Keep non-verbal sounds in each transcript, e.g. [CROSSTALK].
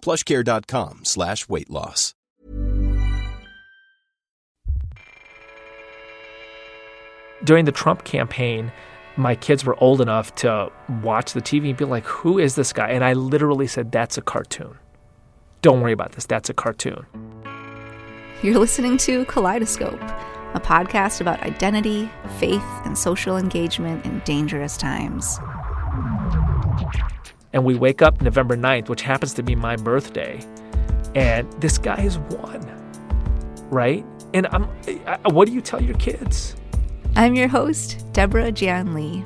plushcare.com slash weight loss. During the Trump campaign, my kids were old enough to watch the TV and be like, who is this guy? And I literally said, that's a cartoon. Don't worry about this. That's a cartoon. You're listening to Kaleidoscope, a podcast about identity, faith, and social engagement in dangerous times. And we wake up November 9th, which happens to be my birthday, and this guy has won, right? And I'm, I, what do you tell your kids? I'm your host, Deborah Jian Lee.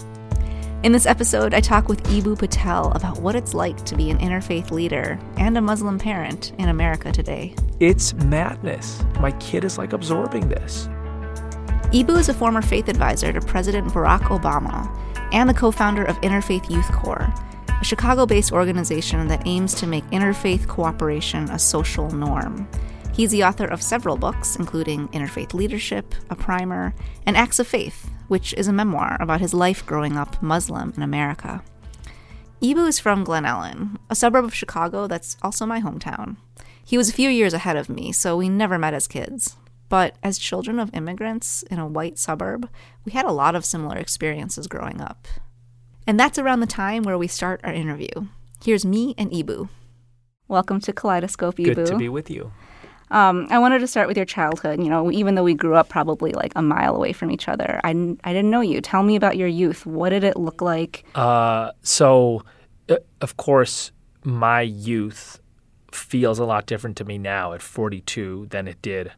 In this episode, I talk with Eboo Patel about what it's like to be an interfaith leader and a Muslim parent in America today. It's madness. My kid is like absorbing this. Eboo is a former faith advisor to President Barack Obama and the co founder of Interfaith Youth Core, a Chicago based organization that aims to make interfaith cooperation a social norm. He's the author of several books, including Interfaith Leadership, A Primer, and Acts of Faith, which is a memoir about his life growing up Muslim in America. Eboo is from Glen Ellyn, a suburb of Chicago that's also my hometown. He was a few years ahead of me, so we never met as kids. But as children of immigrants in a white suburb, we had a lot of similar experiences growing up. And that's around the time where we start our interview. Here's me and Eboo. Welcome to Kaleidoscope, Eboo. Good to be with you. Um, I wanted to start with your childhood. You know, even though we grew up probably like a mile away from each other, I, I didn't know you. Tell me about your youth. What did it look like? Uh, so, uh, of course, my youth feels a lot different to me now at 42 than it did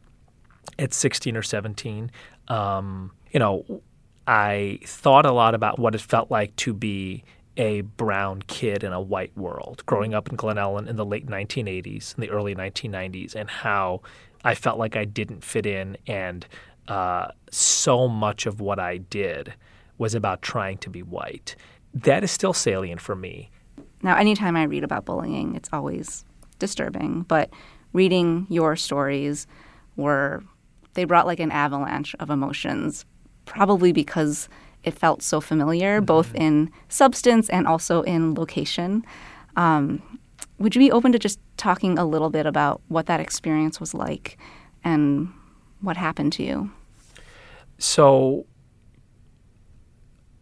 at 16 or 17. Um, you know, I thought a lot about what it felt like to be a brown kid in a white world, growing up in Glen Ellyn in the late 1980s and the early 1990s, and how I felt like I didn't fit in, and uh, so much of what I did was about trying to be white. That is still salient for me. Now, anytime I read about bullying, it's always disturbing, but reading your stories were, they brought like an avalanche of emotions, probably because it felt so familiar, mm-hmm. both in substance and also in location. Um, would you be open to just talking a little bit about what that experience was like and what happened to you? So,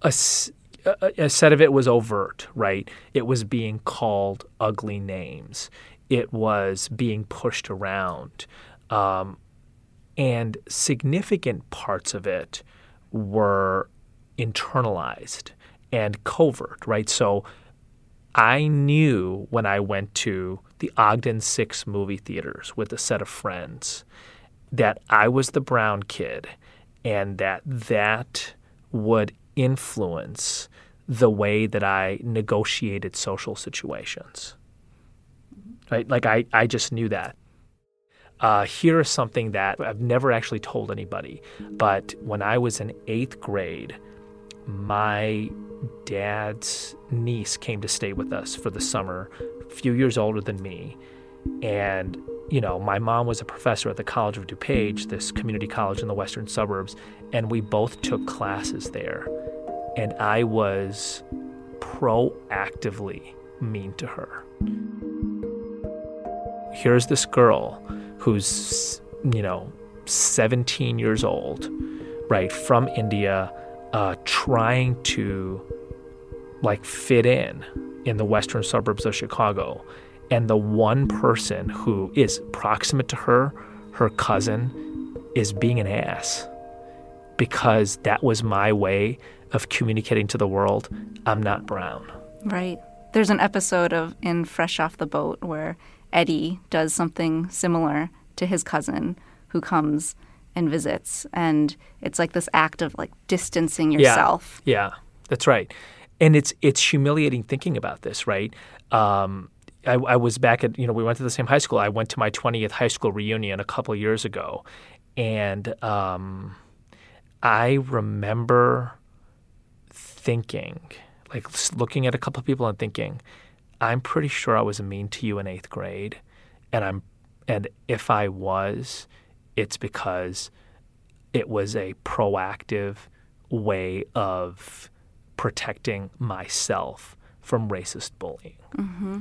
a, a, set of it was overt, right? It was being called ugly names, it was being pushed around. Um, and significant parts of it were internalized and covert, right? So I knew when I went to the Ogden Six movie theaters with a set of friends that I was the brown kid and that that would influence the way that I negotiated social situations. Right? Like I, I just knew that. Uh, here is something that I've never actually told anybody, but when I was in eighth grade, my dad's niece came to stay with us for the summer, a few years older than me. And, you know, my mom was a professor at the College of DuPage, this community college in the western suburbs, and we both took classes there. And I was proactively mean to her. Here's this girl who's, you know, 17 years old, right, from India uh, trying to like fit in in the western suburbs of Chicago. and the one person who is proximate to her, her cousin, is being an ass because that was my way of communicating to the world I'm not brown. Right. There's an episode of in Fresh Off the Boat where Eddie does something similar to his cousin who comes and visits and it's like this act of like distancing yourself. Yeah. yeah that's right. And it's it's humiliating thinking about this, right? Um, I, I, was back at you know we went to the same high school. I went to my 20th high school reunion a couple years ago, and um, I remember thinking, like looking at a couple of people and thinking, I'm pretty sure I was mean to you in eighth grade, and I'm and if I was, it's because it was a proactive way of protecting myself from racist bullying. Mm-hmm.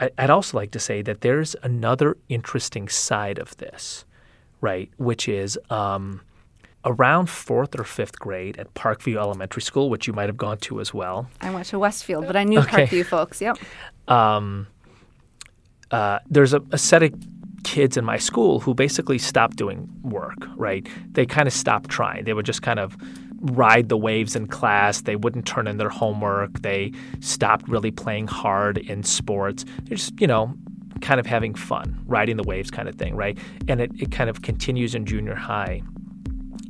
I'd also like to say that there's another interesting side of this, right? Which is um, around fourth or fifth grade at Parkview Elementary School, which you might have gone to as well. I went to Westfield, but I knew okay. Parkview folks. Yep. Um, uh, there's a, a set of kids in my school who basically stopped doing work, right? They kind of stopped trying. They would just kind of ride the waves in class. They wouldn't turn in their homework. They stopped really playing hard in sports. They're just, you know, kind of having fun, riding the waves kind of thing, right? And it, it kind of continues in junior high.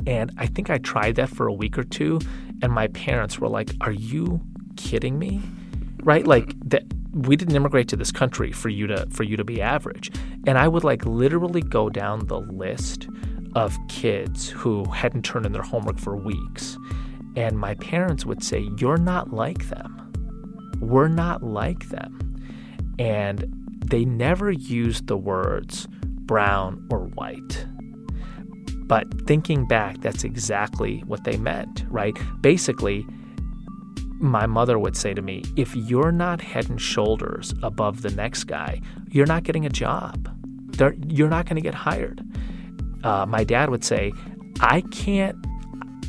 And I think I tried that for a week or two, and my parents were like, Are you kidding me? Right? Like that we didn't immigrate to this country for you to for you to be average. And I would like literally go down the list of kids who hadn't turned in their homework for weeks. And my parents would say, You're not like them. We're not like them. And they never used the words brown or white. But thinking back, that's exactly what they meant, right? Basically, my mother would say to me, if you're not head and shoulders above the next guy, you're not getting a job. You're not going to get hired uh, my dad would say, I can't,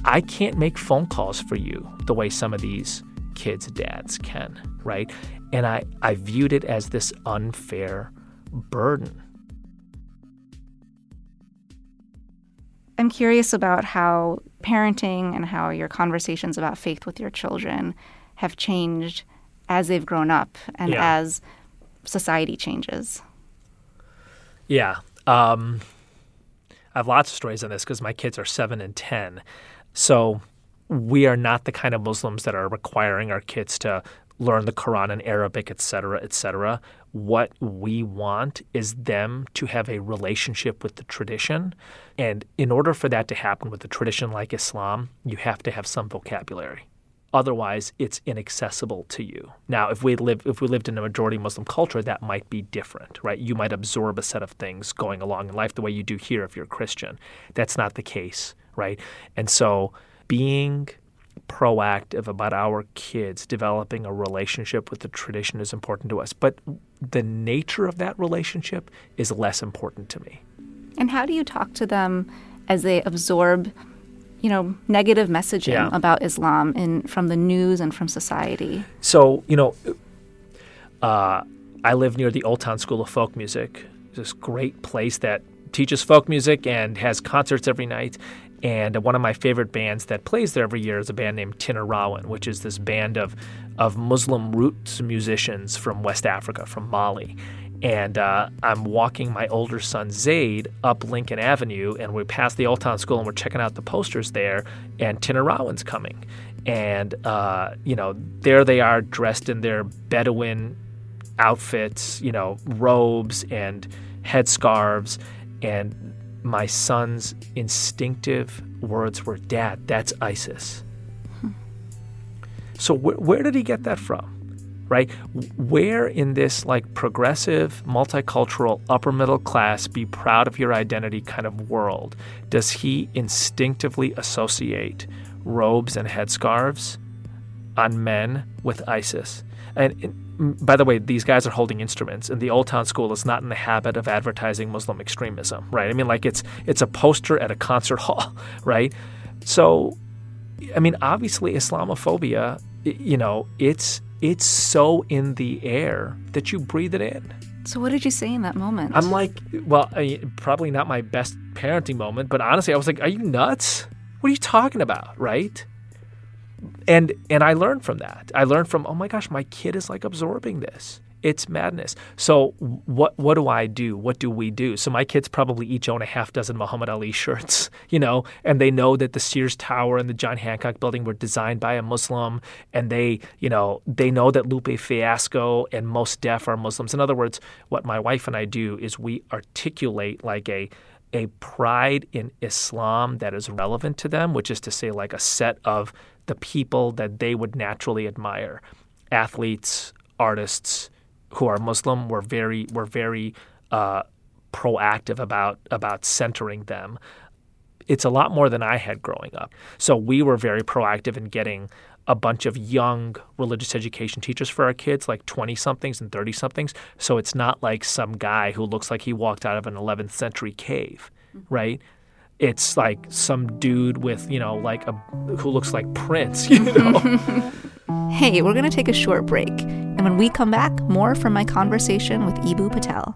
I can't make phone calls for you the way some of these kids' dads can, right? And I, I viewed it as this unfair burden. I'm curious about how parenting and how your conversations about faith with your children have changed as they've grown up and yeah. as society changes. Yeah. Um, I have lots of stories on this because my kids are seven and 10. So we are not the kind of Muslims that are requiring our kids to learn the Quran in Arabic, et cetera, et cetera. What we want is them to have a relationship with the tradition. And in order for that to happen with a tradition like Islam, you have to have some vocabulary. Otherwise, it's inaccessible to you. Now, if we live if we lived in a majority Muslim culture, that might be different, right? You might absorb a set of things going along in life the way you do here if you're a Christian. That's not the case, right? And so, being proactive about our kids developing a relationship with the tradition is important to us. But the nature of that relationship is less important to me. And how do you talk to them as they absorb you know, negative messaging yeah. about Islam in from the news and from society. So, you know, uh, I live near the Old Town School of Folk Music. This great place that teaches folk music and has concerts every night. And one of my favorite bands that plays there every year is a band named Tinariwen, which is this band of of Muslim roots musicians from West Africa, from Mali. And uh, I'm walking my older son Zaid up Lincoln Avenue, and we pass the Old Town School, and we're checking out the posters there, and Tinariwen's coming, and uh, you know there they are dressed in their Bedouin outfits, you know robes and headscarves, and my son's instinctive words were, "Dad, that's ISIS." Hmm. So wh- where did he get that from? right? Where in this like progressive, multicultural, upper middle class, be proud of your identity kind of world does he instinctively associate robes and headscarves on men with ISIS? And by the way, these guys are holding instruments, and the Old Town School is not in the habit of advertising Muslim extremism, right? I mean, like it's it's a poster at a concert [LAUGHS] hall, right? So, I mean, obviously, Islamophobia, you know, it's it's so in the air that you breathe it in. So, what did you say in that moment? I'm like, well, I, probably not my best parenting moment, but honestly, I was like, are you nuts? What are you talking about? Right? And and I learned from that. I learned from, oh my gosh, my kid is like absorbing this. It's madness. So what what do I do? What do we do? So my kids probably each own a half dozen Muhammad Ali [LAUGHS] shirts, you know, and they know that the Sears Tower and the John Hancock building were designed by a Muslim and they, you know, they know that Lupe Fiasco and Mos Def are Muslims. In other words, what my wife and I do is we articulate like a a pride in Islam that is relevant to them, which is to say like a set of the people that they would naturally admire. Athletes, artists, who are Muslim were very were very uh, proactive about about centering them. It's a lot more than I had growing up. So we were very proactive in getting a bunch of young religious education teachers for our kids, like 20 somethings and 30 somethings. So it's not like some guy who looks like he walked out of an 11th century cave, mm-hmm. right? It's like some dude with, you know, like a who looks like Prince, [LAUGHS] you know. [LAUGHS] hey, we're going to take a short break. And when we come back, more from my conversation with Eboo Patel.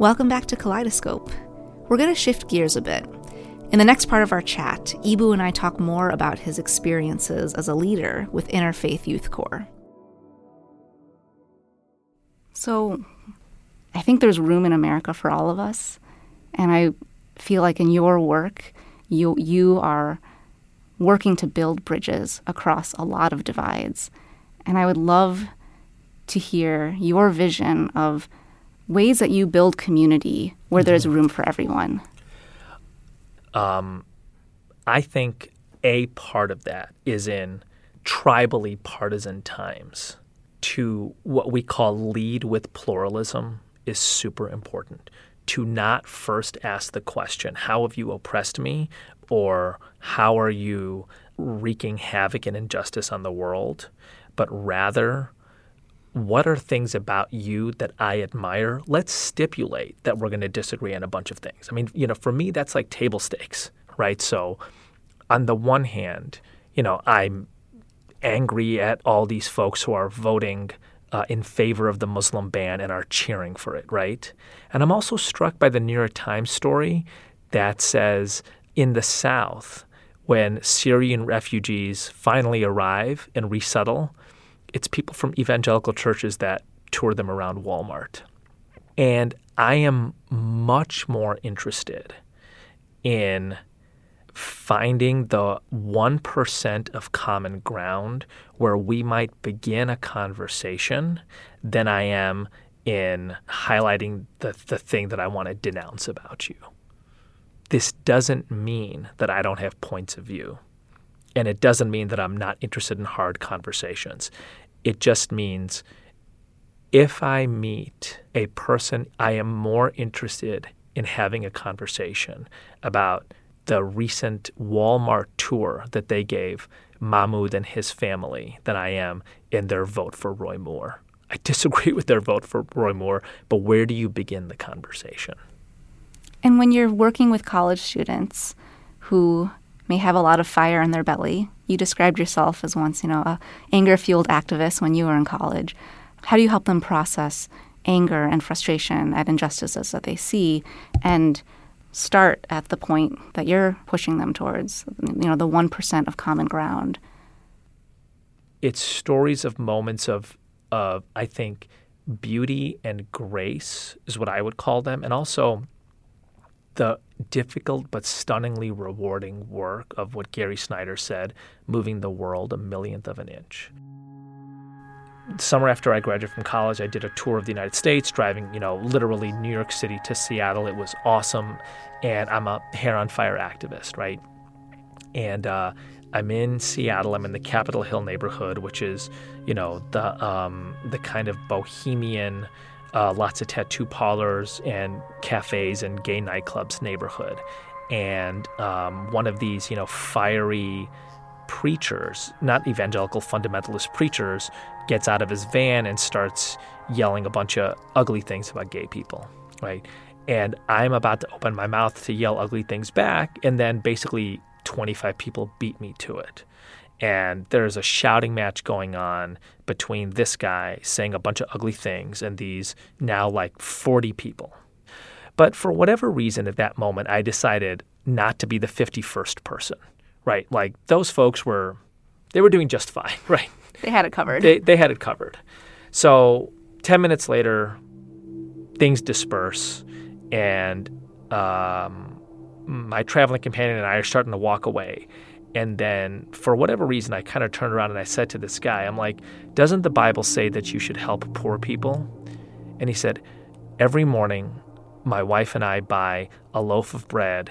Welcome back to Kaleidoscope. We're going to shift gears a bit. In the next part of our chat, Eboo and I talk more about his experiences as a leader with Interfaith Youth Core. So, I think there's room in America for all of us. And I feel like in your work, you, you are working to build bridges across a lot of divides. And I would love to hear your vision of ways that you build community where there's mm-hmm. room for everyone? Um, I think a part of that is in tribally partisan times to what we call lead with pluralism is super important. To not first ask the question, how have you oppressed me? Or how are you wreaking havoc and injustice on the world? But rather, what are things about you that I admire? Let's stipulate that we're going to disagree on a bunch of things. I mean, you know, for me, that's like table stakes, right? So, on the one hand, you know, I'm angry at all these folks who are voting uh, in favor of the Muslim ban and are cheering for it, right? And I'm also struck by the New York Times story that says in the South, when Syrian refugees finally arrive and resettle, it's people from evangelical churches that tour them around Walmart. And I am much more interested in finding the 1% of common ground where we might begin a conversation than I am in highlighting the, the thing that I want to denounce about you. This doesn't mean that I don't have points of view. And it doesn't mean that I'm not interested in hard conversations. It just means if I meet a person, I am more interested in having a conversation about the recent Walmart tour that they gave Mahmoud and his family than I am in their vote for Roy Moore. I [LAUGHS] disagree with their vote for Roy Moore, but where do you begin the conversation? And when you're working with college students who may have a lot of fire in their belly, you described yourself as once, you know, a anger-fueled activist when you were in college. How do you help them process anger and frustration at injustices that they see and start at the point that you're pushing them towards, you know, the 1% of common ground? It's stories of moments of, of I think, beauty and grace is what I would call them, and also the difficult but stunningly rewarding work of what Gary Snyder said, moving the world a millionth of an inch summer after I graduated from college, I did a tour of the United States, driving, you know, literally New York City to Seattle. It was awesome. And I'm a hair on fire activist, right? And uh, I'm in Seattle. I'm in the Capitol Hill neighborhood, which is, you know, the um, the kind of bohemian, uh, lots of tattoo parlors and cafes and gay nightclubs neighborhood. And um, one of these, you know, fiery preachers, not evangelical fundamentalist preachers, gets out of his van and starts yelling a bunch of ugly things about gay people, right? And I'm about to open my mouth to yell ugly things back, and then basically 25 people beat me to it. And there's a shouting match going on between this guy saying a bunch of ugly things and these now like 40 people. But for whatever reason at that moment, I decided not to be the 51st person right? Like those folks were, they were doing just fine, [LAUGHS] right? They had it covered. They, they had it covered. So 10 minutes later, things disperse, and um, my traveling companion and I are starting to walk away. And then, for whatever reason, I kind of turned around and I said to this guy, I'm like, doesn't the Bible say that you should help poor people? And he said, every morning, my wife and I buy a loaf of bread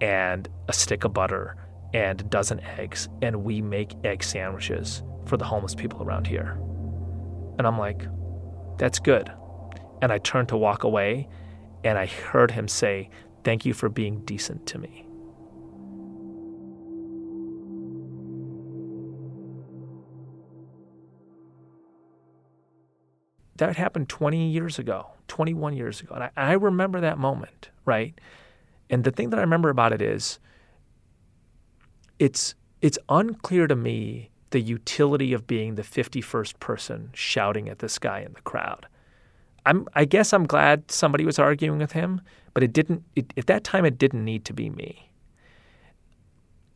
and a stick of butter and a dozen eggs, and we make egg sandwiches for the homeless people around here. And I'm like, that's good. And I turned to walk away, and I heard him say, Thank you for being decent to me. That happened 20 years ago, 21 years ago. And I, I remember that moment, right? And the thing that I remember about it is, it's it's unclear to me the utility of being the 51st person shouting at this guy in the crowd. I'm, I guess I'm glad somebody was arguing with him, but it didn't. It, at that time, it didn't need to be me.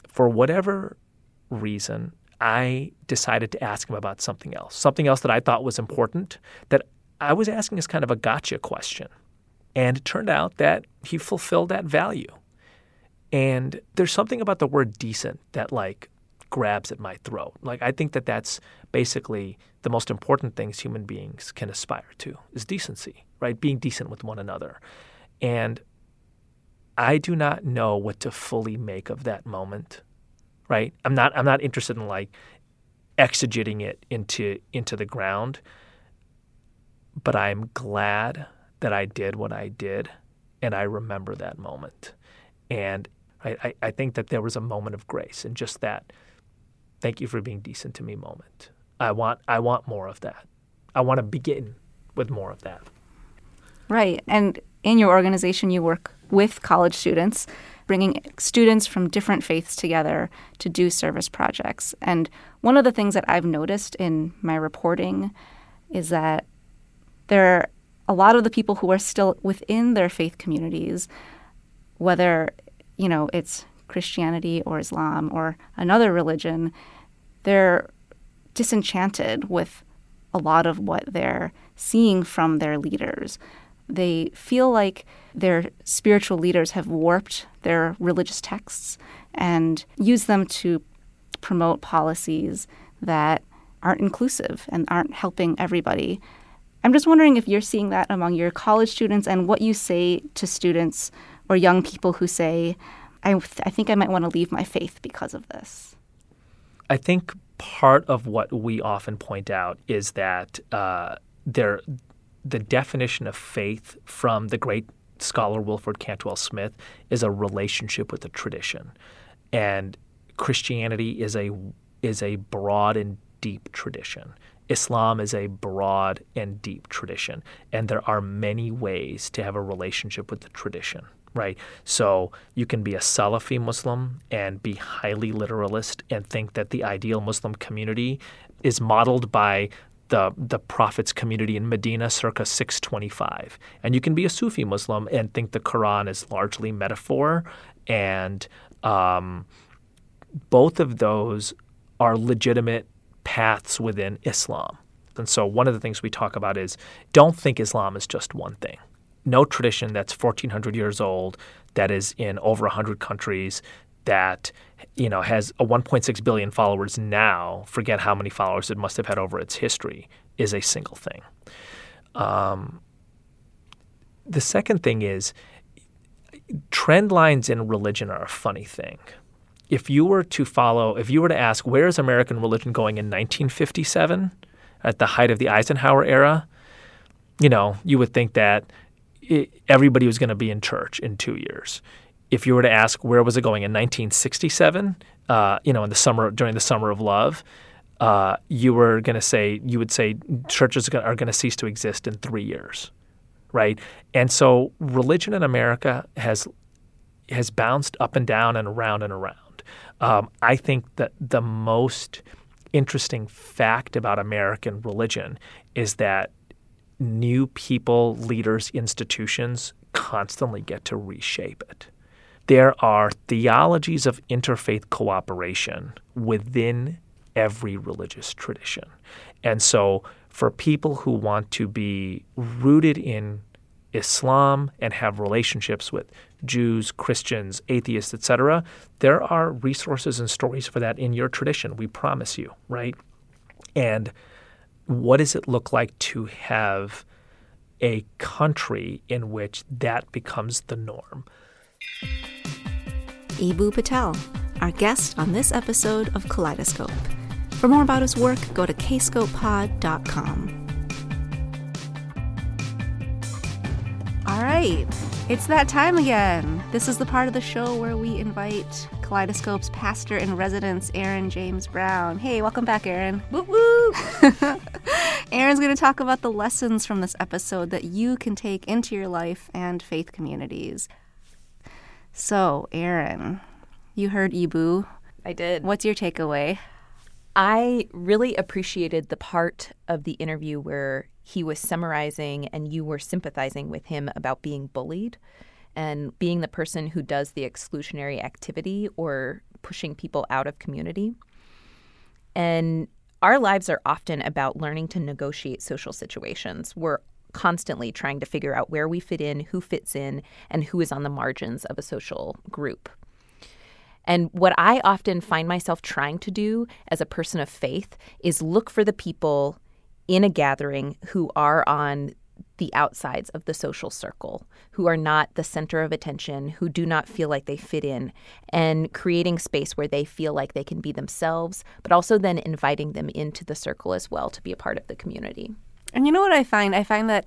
For whatever reason, I decided to ask him about something else, something else that I thought was important. That I was asking as kind of a gotcha question, and it turned out that he fulfilled that value. And there's something about the word decent that like grabs at my throat. Like I think that that's basically the most important things human beings can aspire to is decency, right? Being decent with one another. And I do not know what to fully make of that moment, right? I'm not I'm not interested in like exegeting it into into the ground, but I'm glad that I did what I did and I remember that moment. And I, I think that there was a moment of grace and just that thank you for being decent to me moment. I want I want more of that. I want to begin with more of that. Right. And in your organization you work with college students, bringing students from different faiths together to do service projects. And one of the things that I've noticed in my reporting is that there are a lot of the people who are still within their faith communities, whether you know, it's Christianity or Islam or another religion, they're disenchanted with a lot of what they're seeing from their leaders. They feel like their spiritual leaders have warped their religious texts and use them to promote policies that aren't inclusive and aren't helping everybody. I'm just wondering if you're seeing that among your college students and what you say to students or young people who say, I, th- I think I might want to leave my faith because of this? I think part of what we often point out is that uh, there, the definition of faith from the great scholar Wilfred Cantwell Smith, is a relationship with the tradition. And Christianity is a is a broad and deep tradition. Islam is a broad and deep tradition, and there are many ways to have a relationship with the tradition, right? So you can be a Salafi Muslim and be highly literalist and think that the ideal Muslim community is modeled by the the Prophet's community in Medina circa 625. And you can be a Sufi Muslim and think the Quran is largely metaphor, and um, both of those are legitimate paths within Islam. And so one of the things we talk about is don't think Islam is just one thing. No tradition that's 1400 years old, that is in over 100 countries, that you know has a 1.6 billion followers now, forget how many followers it must have had over its history, is a single thing. Um, the second thing is trend lines in religion are a funny thing if you were to follow, if you were to ask, where is American religion going in 1957 at the height of the Eisenhower era, you know, you would think that it, everybody was going to be in church in two years. If you were to ask, where was it going in 1967, uh, you know, in the summer, during the summer of love, uh, you were going to say, you would say churches are going to cease to exist in three years, right? And so religion in America has has bounced up and down and around and around. Um, I think that the most interesting fact about American religion is that new people, leaders, institutions constantly get to reshape it. There are theologies of interfaith cooperation within every religious tradition. And so, for people who want to be rooted in Islam and have relationships with Jews, Christians, atheists, etc., there are resources and stories for that in your tradition. We promise you, right? And what does it look like to have a country in which that becomes the norm? Eboo Patel, our guest on this episode of Kaleidoscope. For more about his work, go to kscopepod.com. All right, it's that time again. This is the part of the show where we invite Kaleidoscope's pastor in residence, Aaron James Brown. Hey, welcome back, Aaron. Woo woo! [LAUGHS] Aaron's going to talk about the lessons from this episode that you can take into your life and faith communities. So, Aaron, you heard Eboo. I did. What's your takeaway? I really appreciated the part of the interview where he was summarizing and you were sympathizing with him about being bullied and being the person who does the exclusionary activity or pushing people out of community. And our lives are often about learning to negotiate social situations. We're constantly trying to figure out where we fit in, who fits in, and who is on the margins of a social group. And what I often find myself trying to do as a person of faith is look for the people in a gathering who are on the outsides of the social circle, who are not the center of attention, who do not feel like they fit in, and creating space where they feel like they can be themselves, but also then inviting them into the circle as well to be a part of the community. And you know what I find? I find that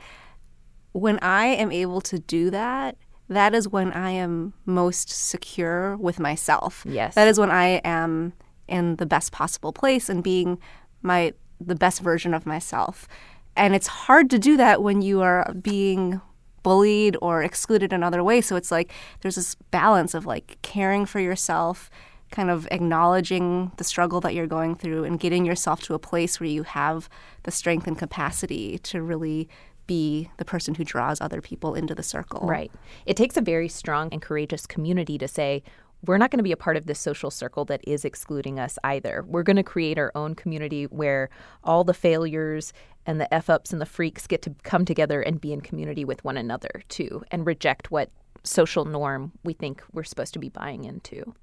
when I am able to do that, that is when I am most secure with myself. Yes. That is when I am in the best possible place and being my the best version of myself. And it's hard to do that when you are being bullied or excluded in other ways. So it's like there's this balance of like caring for yourself, kind of acknowledging the struggle that you're going through and getting yourself to a place where you have the strength and capacity to really be the person who draws other people into the circle. Right. It takes a very strong and courageous community to say, we're not going to be a part of this social circle that is excluding us either. We're going to create our own community where all the failures and the F ups and the freaks get to come together and be in community with one another too and reject what social norm we think we're supposed to be buying into.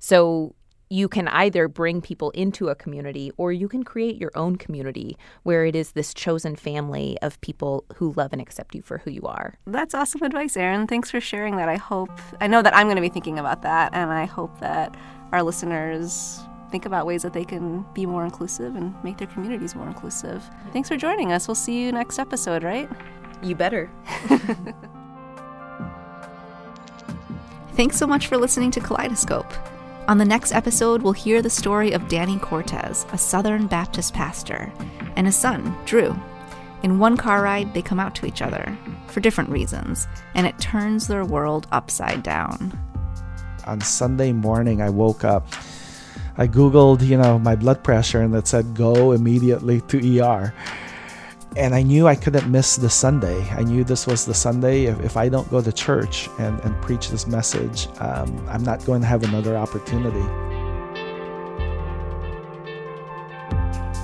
So you can either bring people into a community or you can create your own community where it is this chosen family of people who love and accept you for who you are. That's awesome advice, Aaron. Thanks for sharing that. I hope, I know that I'm going to be thinking about that, and I hope that our listeners think about ways that they can be more inclusive and make their communities more inclusive. Thanks for joining us. We'll see you next episode, right? You better. [LAUGHS] Thanks so much for listening to Kaleidoscope. On the next episode, we'll hear the story of Danny Cortez, a Southern Baptist pastor, and his son, Drew. In one car ride, they come out to each other for different reasons, and it turns their world upside down. On Sunday morning, I woke up. I Googled, you know, my blood pressure, and it said go immediately to ER. And I knew I couldn't miss the Sunday. I knew this was the Sunday. If, if I don't go to church and, and preach this message, um, I'm not going to have another opportunity.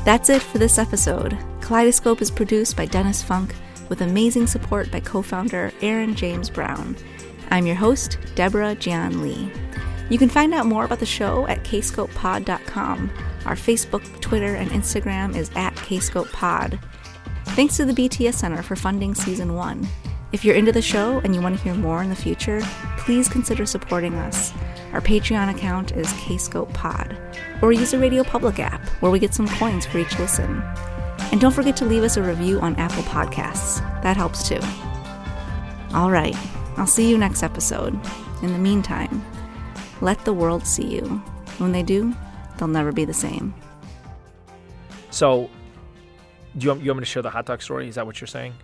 That's it for this episode. Kaleidoscope is produced by Dennis Funk with amazing support by co founder Aaron James Brown. I'm your host, Deborah Jian Lee. You can find out more about the show at kscopepod.com. Our Facebook, Twitter, and Instagram is at kscopepod. Thanks to the BTS Center for funding season one. If you're into the show and you want to hear more in the future, please consider supporting us. Our Patreon account is Kscope Pod, or use the Radio Public app, where we get some coins for each listen. And don't forget to leave us a review on Apple Podcasts. That helps too. All right, I'll see you next episode. In the meantime, let the world see you. When they do, they'll never be the same. So, do you want, you want me to share the hot dog story? Is that what you're saying?